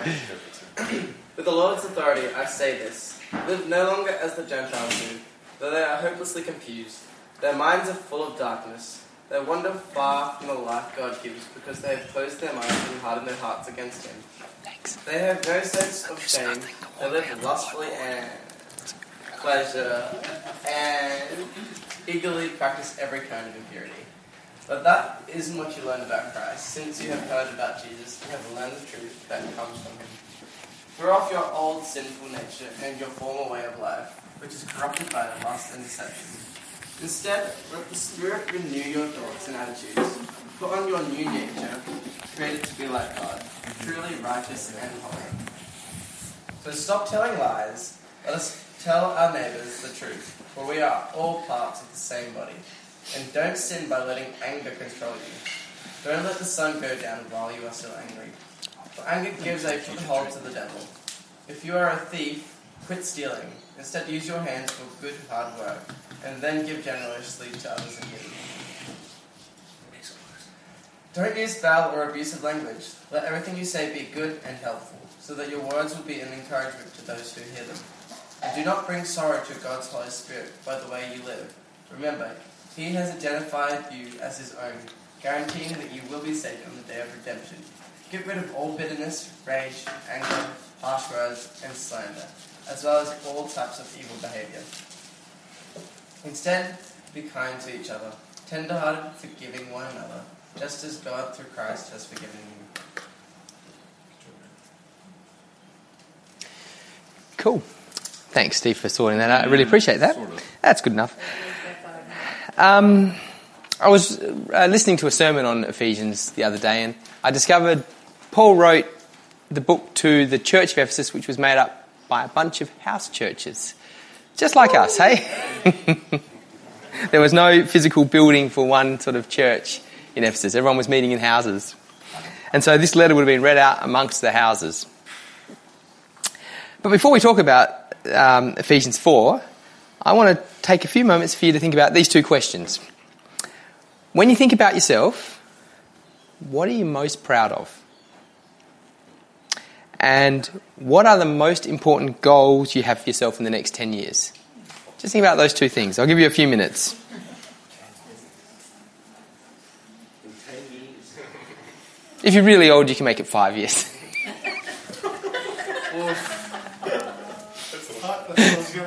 With the Lord's authority, I say this live no longer as the Gentiles do, though they are hopelessly confused. Their minds are full of darkness. They wander far from the life God gives because they have closed their minds and hardened their hearts against Him. Thanks. They have no sense of shame. They live lustfully and pleasure and eagerly practice every kind of impurity. But that isn't what you learn about Christ. Since you have heard about Jesus, you have learned the truth that comes from Him. Throw off your old sinful nature and your former way of life, which is corrupted by lust and deception. Instead, let the Spirit renew your thoughts and attitudes. Put on your new nature, created to be like God, truly righteous and holy. So stop telling lies. Let us tell our neighbours the truth, for we are all parts of the same body. And don't sin by letting anger control you. Don't let the sun go down while you are still angry. For anger gives a foothold to the devil. If you are a thief, quit stealing. Instead, use your hands for good, hard work, and then give generously to others in need. Don't use foul or abusive language. Let everything you say be good and helpful, so that your words will be an encouragement to those who hear them. And do not bring sorrow to God's Holy Spirit by the way you live. Remember, He has identified you as His own, guaranteeing that you will be saved on the day of redemption. Get rid of all bitterness, rage, anger, harsh words, and slander, as well as all types of evil behavior. Instead, be kind to each other, tender-hearted, forgiving one another, just as God through Christ has forgiven you. Cool. Thanks, Steve, for sorting that out. I really appreciate that. That's good enough. Um, I was uh, listening to a sermon on Ephesians the other day, and I discovered Paul wrote the book to the church of Ephesus, which was made up by a bunch of house churches. Just like us, hey? there was no physical building for one sort of church in Ephesus. Everyone was meeting in houses. And so this letter would have been read out amongst the houses. But before we talk about um, Ephesians 4, I want to take a few moments for you to think about these two questions. When you think about yourself, what are you most proud of? And what are the most important goals you have for yourself in the next 10 years? Just think about those two things. I'll give you a few minutes. If you're really old, you can make it five years.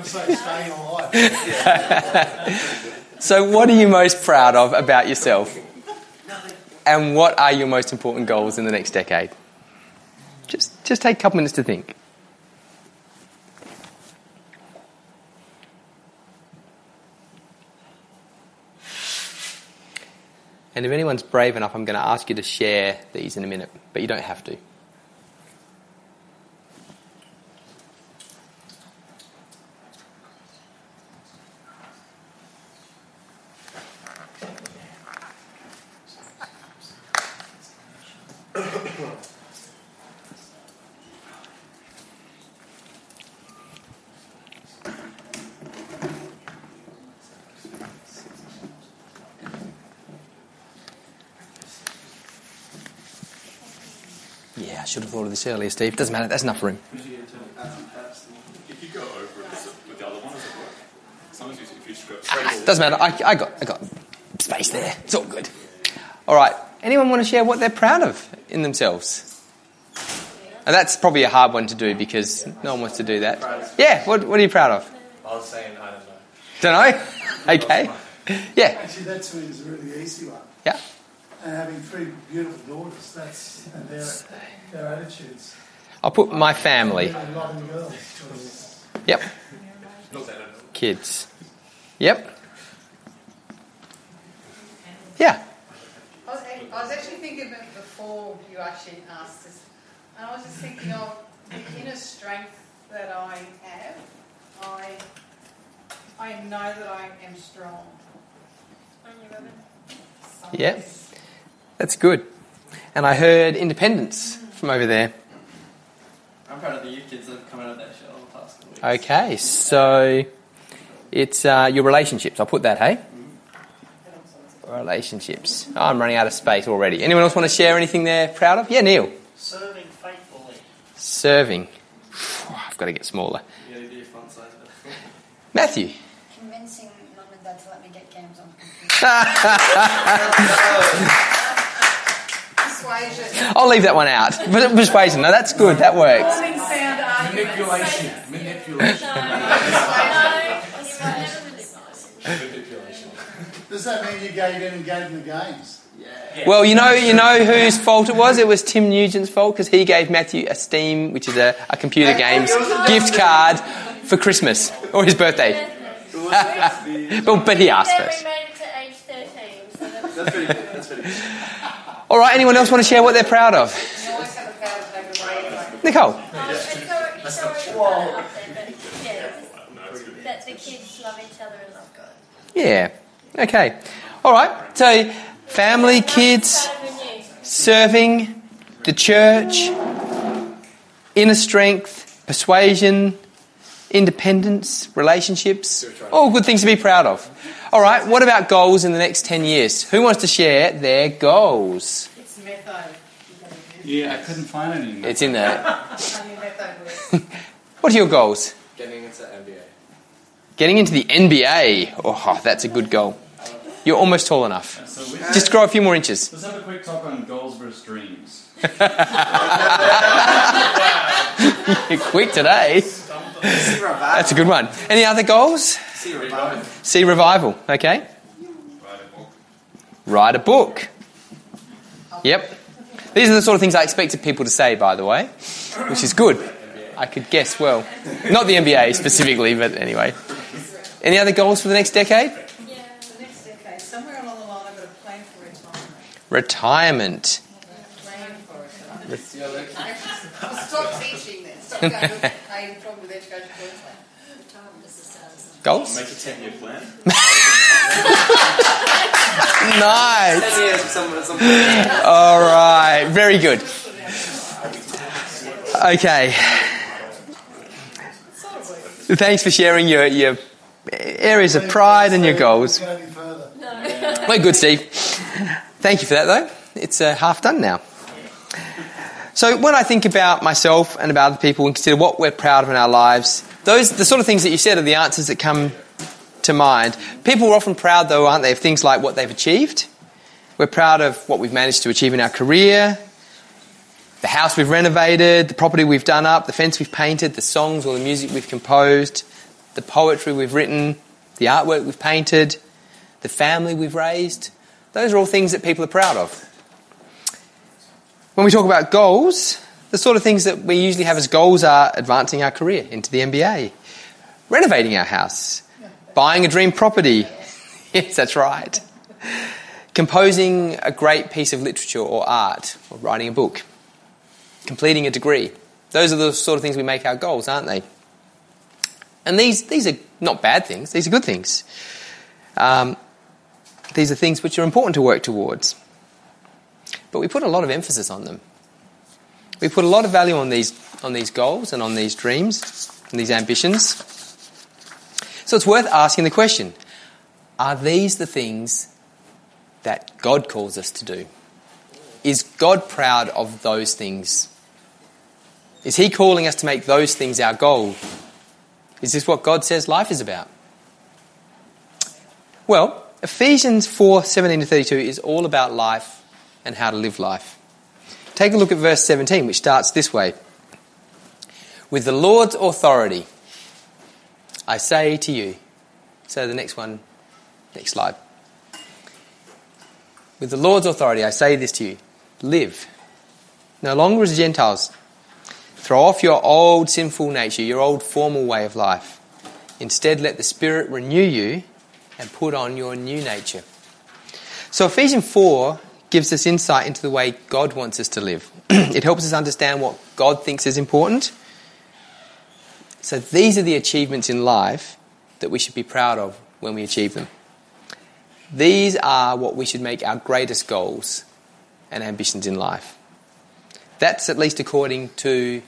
so, what are you most proud of about yourself? And what are your most important goals in the next decade? Just, just take a couple minutes to think. And if anyone's brave enough, I'm going to ask you to share these in a minute, but you don't have to. Yeah, I should have thought of this earlier, Steve. Doesn't matter, there's enough room. If you go over it with the other one, does it work? Sometimes if you scroll doesn't matter, I, I, got, I got space there. It's all good. All right, anyone want to share what they're proud of in themselves? And that's probably a hard one to do because no one wants to do that. Yeah, what, what are you proud of? I was saying, I don't know. Don't know? Okay. Yeah, Actually, that to me is a really easy one. yeah. And having three beautiful daughters, that's and their, their attitudes. I'll put my family. And loving girls. Yep. Not that I don't know. Kids. Yep. Yeah. I was, I was actually thinking of it before you actually asked this, and I was just thinking of the inner strength that I have. I I know that I am strong. Some Yeah. days. That's good. And I heard independence from over there. I'm proud of the you kids that have come out of that shell the past couple weeks. Okay, so it's uh, your relationships. I'll put that, hey? Relationships. Oh, I'm running out of space already. Anyone else want to share anything they're proud of? Yeah, Neil. Serving faithfully. Serving. I've got to get smaller. You gotta do your font size better. Matthew. Convincing mum and dad to let me get games on the computer. Persuasion. I'll leave that one out. Persuasion. No, that's good. That works. Calming. Manipulation. Manipulation. Does that mean you gave in and gave them the games? Yeah. Well, you know, you know whose fault it was. It was Tim Nugent's fault because he gave Matthew a Steam, which is a, a computer games gift card for Christmas or his birthday. but, but he asked Then first. it to age 13, so that was That's pretty good. That's pretty good. All right. Anyone else want to share what they're proud of? You always have a power to take a break. Nicole. It's already, it's already put up there, but yeah, that the kids love each other and love God. Yeah. Okay. All right. So, family, kids, Proud of you. serving, the church, inner strength, persuasion, independence, relationships. All good things to be proud of. All right. What about goals in the next 10 years? Who wants to share their goals? It's metho. Yeah, I couldn't find any. It's in there. Only metho. What are your goals? Getting into NBA. Getting into the NBA. Oh, that's a good goal. You're almost tall enough. Uh, so Just grow a few more inches. let's have a quick talk on goals versus dreams. You're quick today. That's a good one. Any other goals? See revival. See revival. Okay. Write a book. Yep. These are the sort of things I expected people to say, by the way, which is good. I could guess well. Not the NBA specifically, but anyway. Any other goals for the next decade? Yeah. The next decade, somewhere along the line, I've got a plan for retirement. Retirement. Plan for it. I'll stop teaching then. Stop going to pay problem with education Queensland. Goals? Make a 10 year plan. Nice. Ten years for someone. someone. All right. Very good. Okay. Thanks for sharing your, your areas of pride and your goals. Go. Very good, Steve. Thank you for that, though. It's uh, half done now. So, when I think about myself and about other people and consider what we're proud of in our lives, those the sort of things that you said are the answers that come to mind. People are often proud, though, aren't they, of things like what they've achieved. We're proud of what we've managed to achieve in our career, the house we've renovated, the property we've done up, the fence we've painted, the songs or the music we've composed, the poetry we've written, the artwork we've painted, the family we've raised. Those are all things that people are proud of. When we talk about goals, the sort of things that we usually have as goals are advancing our career into the MBA, renovating our house, buying a dream property. yes, that's right. Composing a great piece of literature or art, or writing a book, completing a degree. Those are the sort of things we make our goals, aren't they? And these, these are not bad things, these are good things. Um, these are things which are important to work towards. But we put a lot of emphasis on them. We put a lot of value on these, on these goals and on these dreams and these ambitions. So it's worth asking the question are these the things that God calls us to do? Is God proud of those things? Is He calling us to make those things our goal? Is this what God says life is about? Well, Ephesians 4 17 to 32 is all about life and how to live life. Take a look at verse 17, which starts this way With the Lord's authority, I say to you. So the next one, next slide. With the Lord's authority, I say this to you live, no longer as Gentiles. Throw off your old sinful nature, your old formal way of life. Instead, let the Spirit renew you and put on your new nature. So, Ephesians 4 gives us insight into the way God wants us to live. it helps us understand what God thinks is important. So, these are the achievements in life that we should be proud of when we achieve them. These are what we should make our greatest goals and ambitions in life. That's at least according to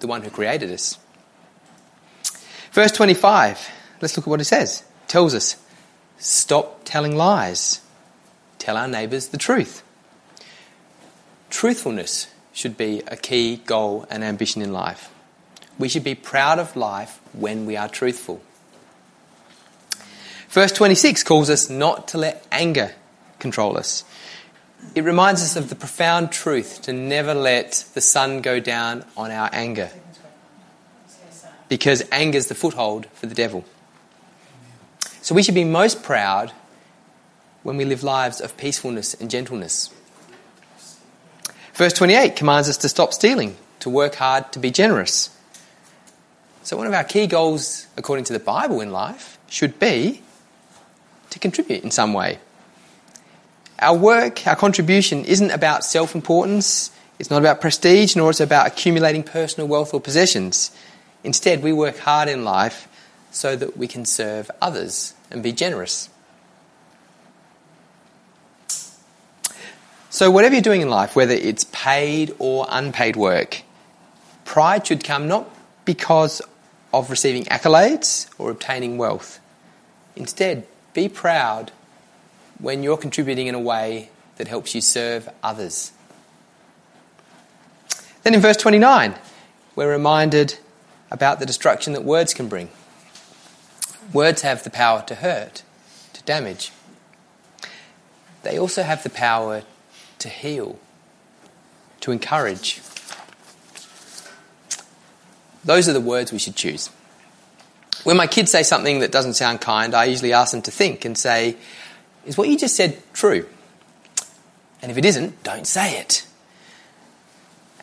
the one who created us. Verse 25, let's look at what it says. It tells us stop telling lies, tell our neighbours the truth. Truthfulness should be a key goal and ambition in life. We should be proud of life when we are truthful. Verse 26 calls us not to let anger control us. It reminds us of the profound truth to never let the sun go down on our anger. Because anger is the foothold for the devil. So we should be most proud when we live lives of peacefulness and gentleness. Verse 28 commands us to stop stealing, to work hard, to be generous. So, one of our key goals, according to the Bible in life, should be to contribute in some way. Our work, our contribution isn't about self importance, it's not about prestige, nor is it about accumulating personal wealth or possessions. Instead, we work hard in life so that we can serve others and be generous. So, whatever you're doing in life, whether it's paid or unpaid work, pride should come not because of receiving accolades or obtaining wealth. Instead, be proud when you're contributing in a way that helps you serve others. Then in verse 29, we're reminded about the destruction that words can bring. Words have the power to hurt, to damage. They also have the power to heal, to encourage. Those are the words we should choose. When my kids say something that doesn't sound kind, I usually ask them to think and say, Is what you just said true? And if it isn't, don't say it.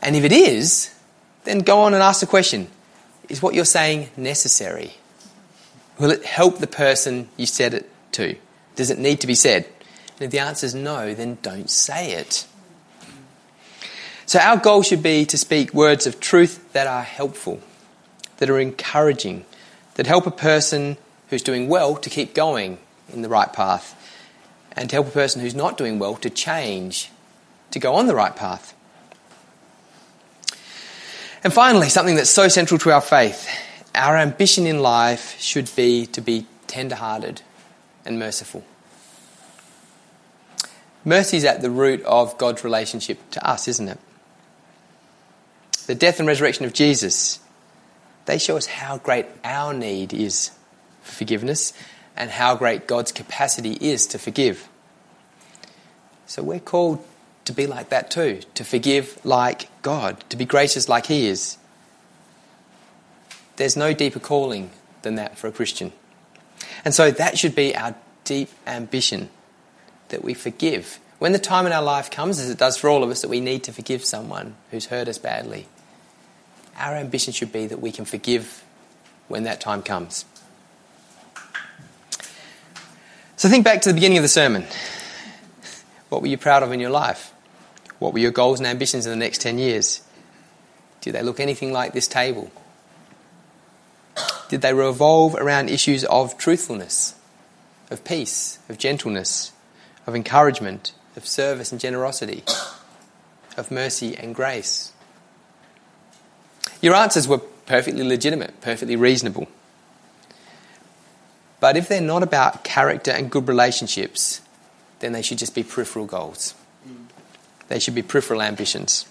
And if it is, then go on and ask the question Is what you're saying necessary? Will it help the person you said it to? Does it need to be said? And if the answer is no, then don't say it. So, our goal should be to speak words of truth that are helpful, that are encouraging, that help a person who's doing well to keep going in the right path, and to help a person who's not doing well to change, to go on the right path. And finally, something that's so central to our faith our ambition in life should be to be tender hearted and merciful. Mercy is at the root of God's relationship to us, isn't it? The death and resurrection of Jesus, they show us how great our need is for forgiveness and how great God's capacity is to forgive. So we're called to be like that too, to forgive like God, to be gracious like He is. There's no deeper calling than that for a Christian. And so that should be our deep ambition that we forgive. When the time in our life comes, as it does for all of us, that we need to forgive someone who's hurt us badly, our ambition should be that we can forgive when that time comes. So think back to the beginning of the sermon. What were you proud of in your life? What were your goals and ambitions in the next 10 years? Do they look anything like this table? Did they revolve around issues of truthfulness, of peace, of gentleness, of encouragement, of service and generosity, of mercy and grace? Your answers were perfectly legitimate, perfectly reasonable. But if they're not about character and good relationships, then they should just be peripheral goals. They should be peripheral ambitions.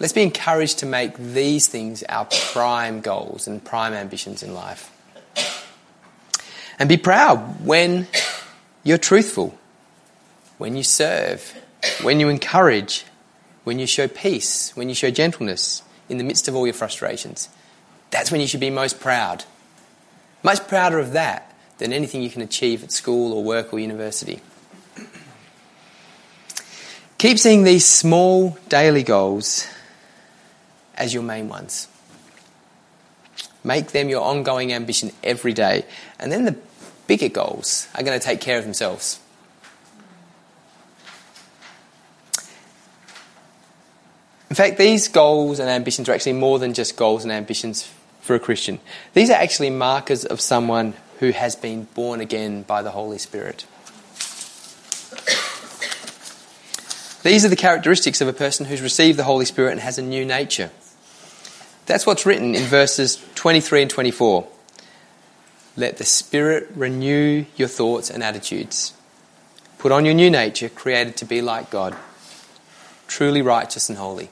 Let's be encouraged to make these things our prime goals and prime ambitions in life. And be proud when you're truthful, when you serve, when you encourage, when you show peace, when you show gentleness in the midst of all your frustrations. That's when you should be most proud. Much prouder of that than anything you can achieve at school or work or university. Keep seeing these small daily goals as your main ones. Make them your ongoing ambition every day. And then the bigger goals are going to take care of themselves. In fact, these goals and ambitions are actually more than just goals and ambitions for a Christian. These are actually markers of someone who has been born again by the Holy Spirit. These are the characteristics of a person who's received the Holy Spirit and has a new nature. That's what's written in verses 23 and 24. Let the Spirit renew your thoughts and attitudes. Put on your new nature, created to be like God. truly righteous and holy.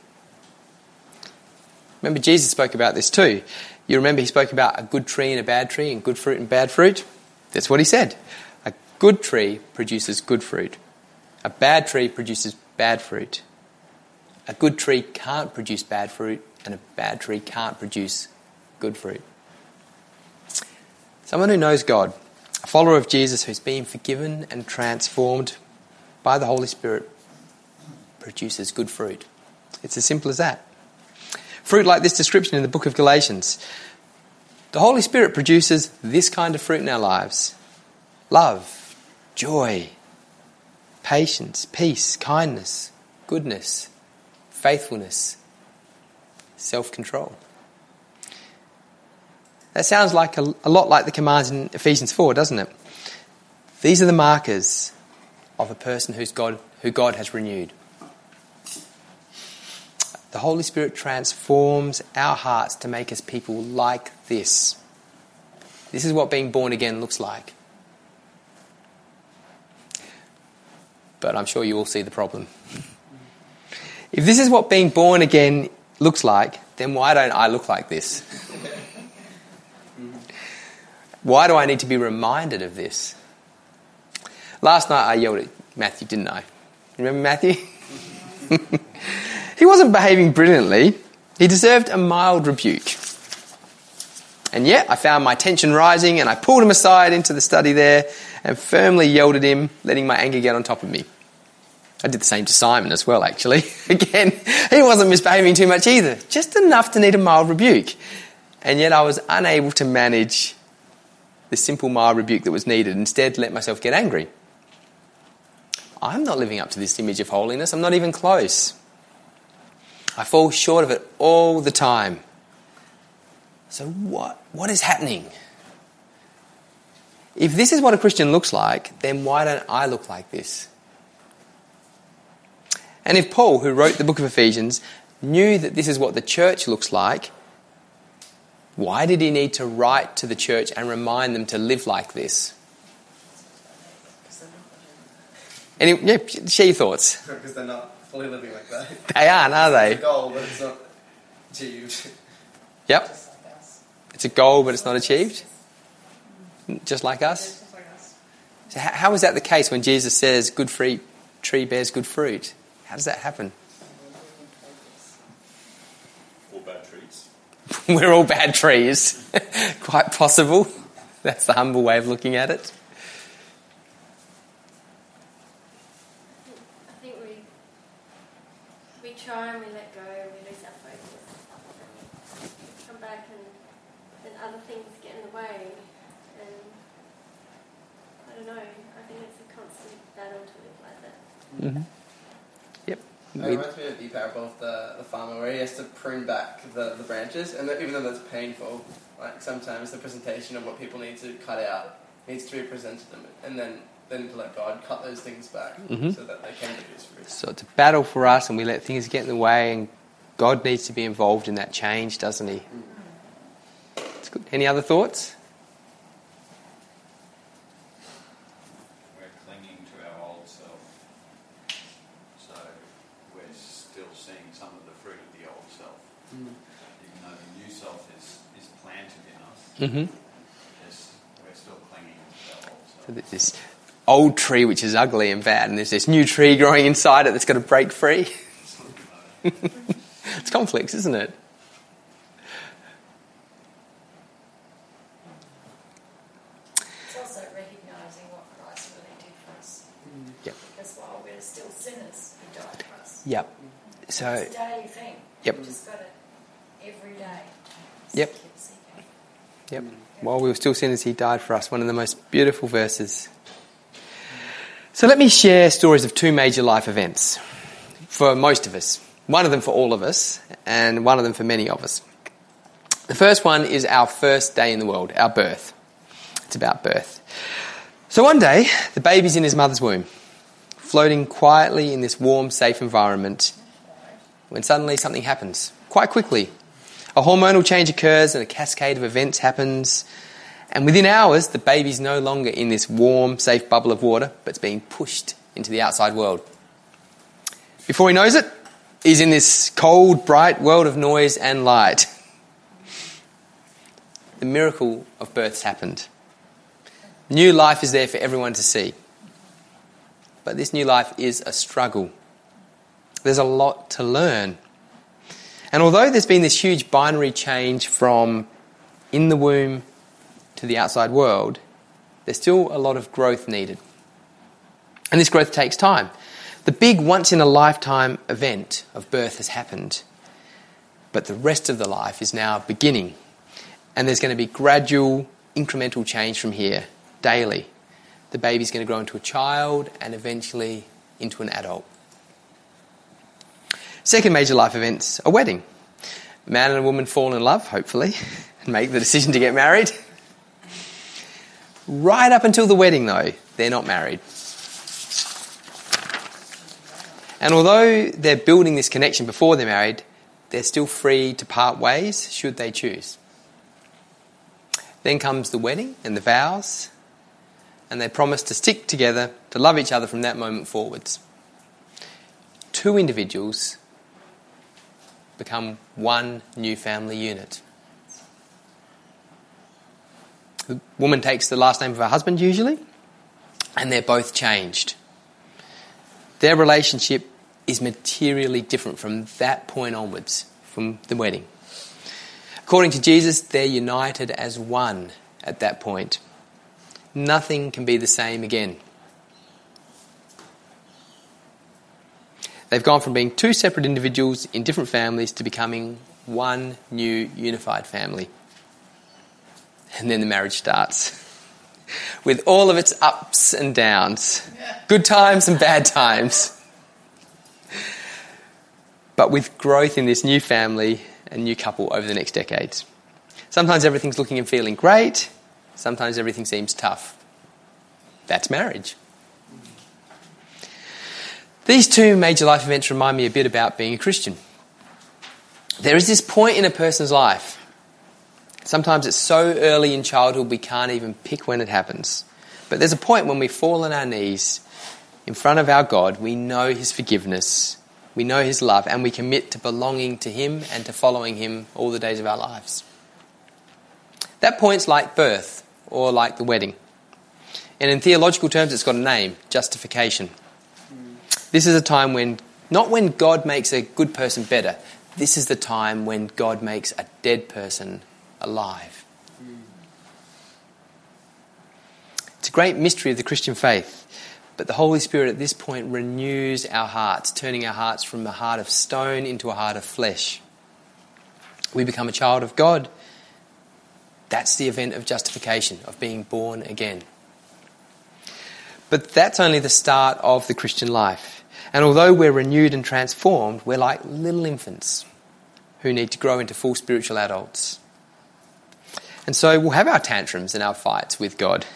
Remember, Jesus spoke about this too. You remember he spoke about a good tree and a bad tree, and good fruit and bad fruit? That's what he said. A good tree produces good fruit, a bad tree produces bad fruit. A good tree can't produce bad fruit, and a bad tree can't produce good fruit. Someone who knows God, a follower of Jesus who's been forgiven and transformed by the Holy Spirit, produces good fruit. It's as simple as that. Fruit like this description in the book of Galatians. The Holy Spirit produces this kind of fruit in our lives love, joy, patience, peace, kindness, goodness, faithfulness, self control. That sounds like a, a, lot like the commands in Ephesians 4, doesn't it? These are the markers of a person who's God, who God has renewed. The Holy Spirit transforms our hearts to make us people like this. This is what being born again looks like. But I'm sure you all see the problem. If this is what being born again looks like, then why don't I look like this? Why do I need to be reminded of this? Last night I yelled at Matthew, didn't I? Remember Matthew? he wasn't behaving brilliantly. He deserved a mild rebuke. And yet I found my tension rising and I pulled him aside into the study there and firmly yelled at him, letting my anger get on top of me. I did the same to Simon as well, actually. Again, he wasn't misbehaving too much either, just enough to need a mild rebuke. And yet I was unable to manage the simple mild rebuke that was needed. Instead, let myself get angry. I'm not living up to this image of holiness. I'm not even close. I fall short of it all the time. So, what, what is happening? If this is what a Christian looks like, then why don't I look like this? And if Paul, who wrote the book of Ephesians, knew that this is what the church looks like, why did he need to write to the church and remind them to live like this? Any, yeah, share your thoughts. Because they're not fully living like that. They aren't, are they? It's a goal, but it's not achieved. Yep. It's a goal, but it's not achieved. Just like us. So how is that the case when Jesus says, "Good fruit tree bears good fruit"? How does that happen? All bad trees. We're all bad trees. Quite possible. That's the humble way of looking at it. I think we we try and we let go and we lose our focus. We come back and then other things get in the way and I don't know. I think it's a constant battle to live like that. Mm-hmm. Yep. It reminds me of the parable of the, the farmer where he has to prune back the, the branches, and that, even though that's painful, like sometimes the presentation of what people need to cut out needs to be presented to them, and then then to let God cut those things back Mhm. so that they can produce fruit. So it's a battle for us, and we let things get in the way, and God needs to be involved in that change, doesn't He? It's good. Any other thoughts? We're clinging to our old self. So we're still seeing some of the fruit of the old self. Mm. Even though the new self is, is planted in us, Mm-hmm. we're still clinging to our old self. So this old tree which is ugly and bad, and there's this new tree growing inside it that's going to break free. it's complex, isn't it? It's also recognising what Christ really did for us. Yep. Because while we're still sinners, He died for us. Yep. So, It's a daily thing. Yep. We've just got it every day. Yep. Yep. While we were still sinners, He died for us. One of the most beautiful verses. So let me share stories of two major life events for most of us. One of them for all of us, and one of them for many of us. The first one is our first day in the world, our birth. It's about birth. So one day, the baby's in his mother's womb, floating quietly in this warm, safe environment, when suddenly something happens, quite quickly. A hormonal change occurs and a cascade of events happens. And within hours, the baby's no longer in this warm, safe bubble of water, but it's being pushed into the outside world. Before he knows it, he's in this cold, bright world of noise and light. The miracle of birth's happened. New life is there for everyone to see. But this new life is a struggle. There's a lot to learn. And although there's been this huge binary change from in the womb to the outside world, there's still a lot of growth needed. And this growth takes time. The big once in a lifetime event of birth has happened, but the rest of the life is now beginning. And there's going to be gradual, incremental change from here, daily. The baby's going to grow into a child and eventually into an adult. Second major life event's a wedding. A man and a woman fall in love, hopefully, and make the decision to get married. Right up until the wedding, though, they're not married. And although they're building this connection before they're married, they're still free to part ways should they choose. Then comes the wedding and the vows, and they promise to stick together, to love each other from that moment forwards. Two individuals become one new family unit. The woman takes the last name of her husband, usually, and they're both changed. Their relationship is materially different from that point onwards, from the wedding. According to Jesus, they're united as one at that point. Nothing can be the same again. They've gone from being two separate individuals in different families to becoming one new unified family. And then the marriage starts with all of its ups and downs, good times and bad times. But with growth in this new family and new couple over the next decades. Sometimes everything's looking and feeling great, sometimes everything seems tough. That's marriage. These two major life events remind me a bit about being a Christian. There is this point in a person's life. Sometimes it's so early in childhood we can't even pick when it happens. But there's a point when we fall on our knees in front of our God, we know His forgiveness, we know His love, and we commit to belonging to Him and to following Him all the days of our lives. That point's like birth or like the wedding. And in theological terms, it's got a name justification. This is a time when, not when God makes a good person better, this is the time when God makes a dead person alive. It's a great mystery of the Christian faith. But the Holy Spirit at this point renews our hearts, turning our hearts from a heart of stone into a heart of flesh. We become a child of God. That's the event of justification, of being born again. But that's only the start of the Christian life. And although we're renewed and transformed, we're like little infants who need to grow into full spiritual adults. And so we'll have our tantrums and our fights with God.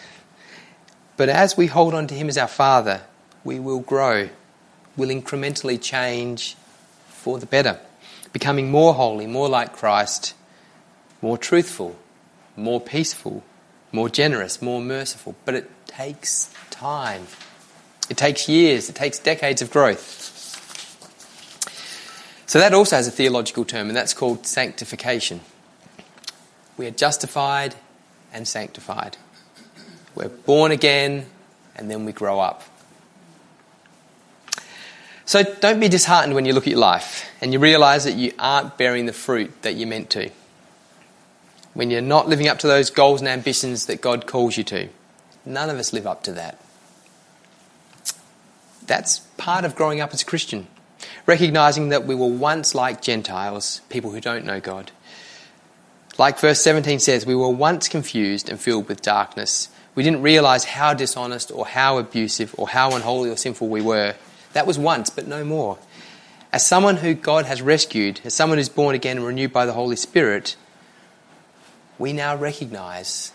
But as we hold on to Him as our Father, we will grow, We'll incrementally change for the better, becoming more holy, more like Christ, more truthful, more peaceful, more generous, more merciful. But it takes time. It takes years, it takes decades of growth. So that also has a theological term, and that's called sanctification. We are justified and sanctified. We're born again, and then we grow up. So don't be disheartened when you look at your life and you realize that you aren't bearing the fruit that you're meant to. When you're not living up to those goals and ambitions that God calls you to. None of us live up to that. That's part of growing up as a Christian. Recognizing that we were once like Gentiles, people who don't know God. Like verse 17 says, we were once confused and filled with darkness. We didn't realize how dishonest or how abusive or how unholy or sinful we were. That was once, but no more. As someone who God has rescued, as someone who's born again and renewed by the Holy Spirit, we now recognize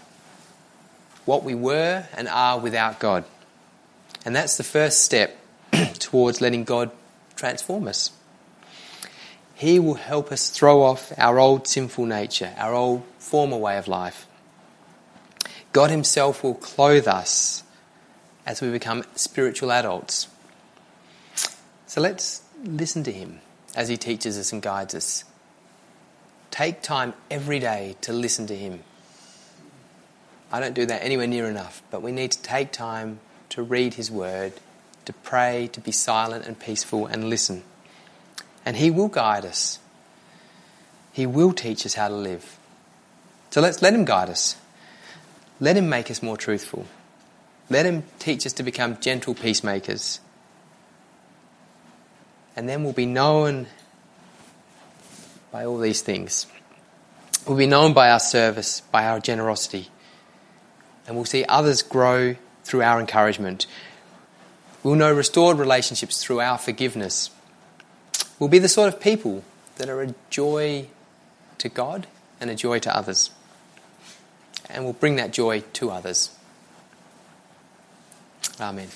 what we were and are without God. And that's the first step towards letting God transform us. He will help us throw off our old sinful nature, our old former way of life. God Himself will clothe us as we become spiritual adults. So let's listen to Him as He teaches us and guides us. Take time every day to listen to Him. I don't do that anywhere near enough, but we need to take time to read His Word, to pray, to be silent and peaceful and listen. And He will guide us. He will teach us how to live. So let's let Him guide us. Let Him make us more truthful. Let Him teach us to become gentle peacemakers. And then we'll be known by all these things. We'll be known by our service, by our generosity. And we'll see others grow through our encouragement. We'll know restored relationships through our forgiveness. We'll be the sort of people that are a joy to God and a joy to others. And we'll bring that joy to others. Amen.